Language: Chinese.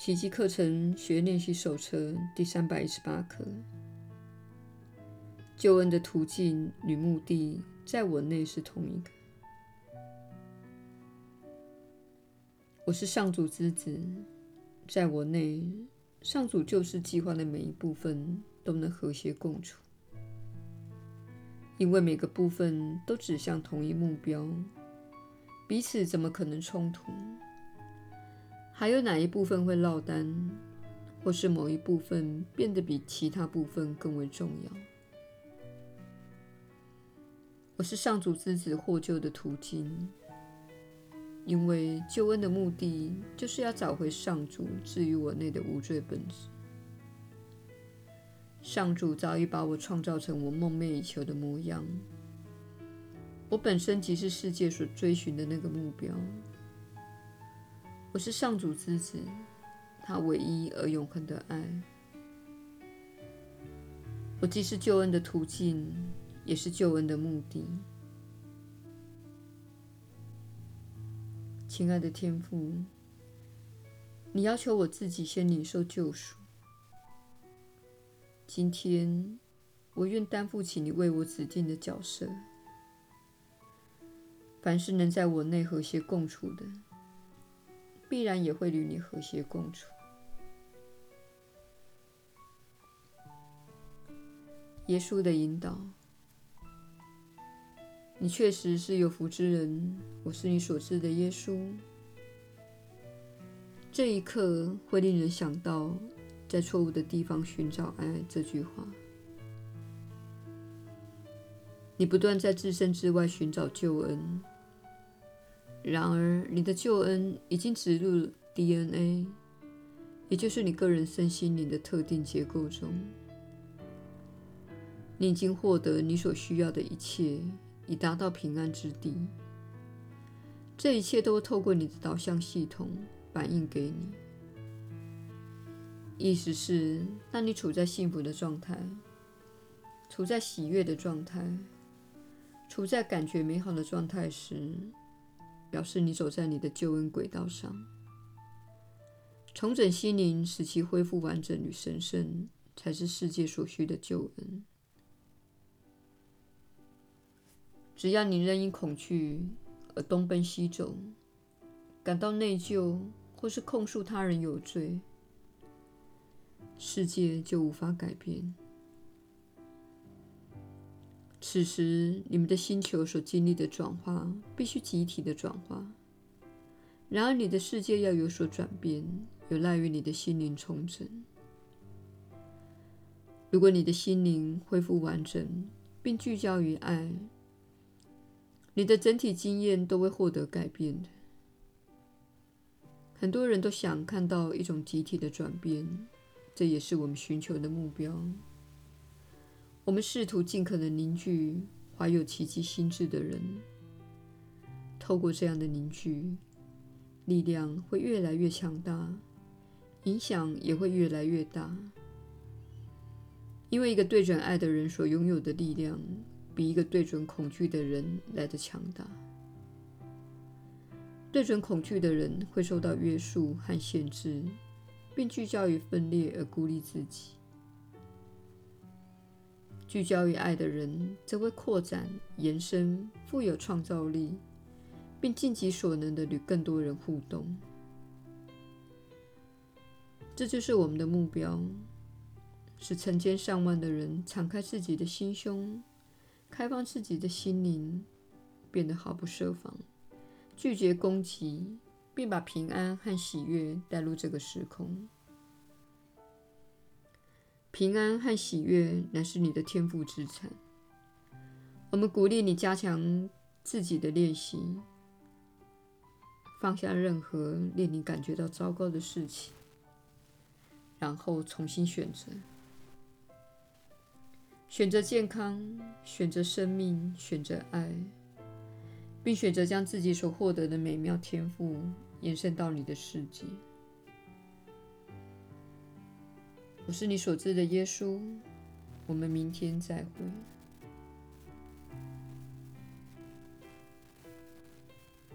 奇迹课程学练习手册第三百一十八课：救恩的途径与目的，在我内是同一个。我是上主之子，在我内，上主救世计划的每一部分都能和谐共处，因为每个部分都指向同一目标，彼此怎么可能冲突？还有哪一部分会落单，或是某一部分变得比其他部分更为重要？我是上主之子获救的途径，因为救恩的目的就是要找回上主置于我内的无罪本质。上主早已把我创造成我梦寐以求的模样，我本身即是世界所追寻的那个目标。我是上主之子，他唯一而永恒的爱。我既是救恩的途径，也是救恩的目的。亲爱的天父，你要求我自己先领受救赎。今天，我愿担负起你为我指定的角色。凡是能在我内和谐共处的，必然也会与你和谐共处。耶稣的引导，你确实是有福之人。我是你所知的耶稣。这一刻会令人想到，在错误的地方寻找爱这句话。你不断在自身之外寻找救恩。然而，你的救恩已经植入 DNA，也就是你个人身心灵的特定结构中。你已经获得你所需要的一切，以达到平安之地。这一切都透过你的导向系统反映给你。意思是，当你处在幸福的状态，处在喜悦的状态，处在感觉美好的状态时，表示你走在你的救恩轨道上，重整心灵，使其恢复完整与神圣，才是世界所需的救恩。只要你仍因恐惧而东奔西走，感到内疚，或是控诉他人有罪，世界就无法改变。此时，你们的星球所经历的转化必须集体的转化。然而，你的世界要有所转变，有赖于你的心灵重整。如果你的心灵恢复完整，并聚焦于爱，你的整体经验都会获得改变的。很多人都想看到一种集体的转变，这也是我们寻求的目标。我们试图尽可能凝聚怀有奇迹心智的人，透过这样的凝聚，力量会越来越强大，影响也会越来越大。因为一个对准爱的人所拥有的力量，比一个对准恐惧的人来得强大。对准恐惧的人会受到约束和限制，并聚焦于分裂而孤立自己。聚焦于爱的人，则会扩展、延伸、富有创造力，并尽己所能地与更多人互动。这就是我们的目标：使成千上万的人敞开自己的心胸，开放自己的心灵，变得毫不设防，拒绝攻击，并把平安和喜悦带入这个时空。平安和喜悦乃是你的天赋之产。我们鼓励你加强自己的练习，放下任何令你感觉到糟糕的事情，然后重新选择：选择健康，选择生命，选择爱，并选择将自己所获得的美妙天赋延伸到你的世界。我是你所知的耶稣，我们明天再会。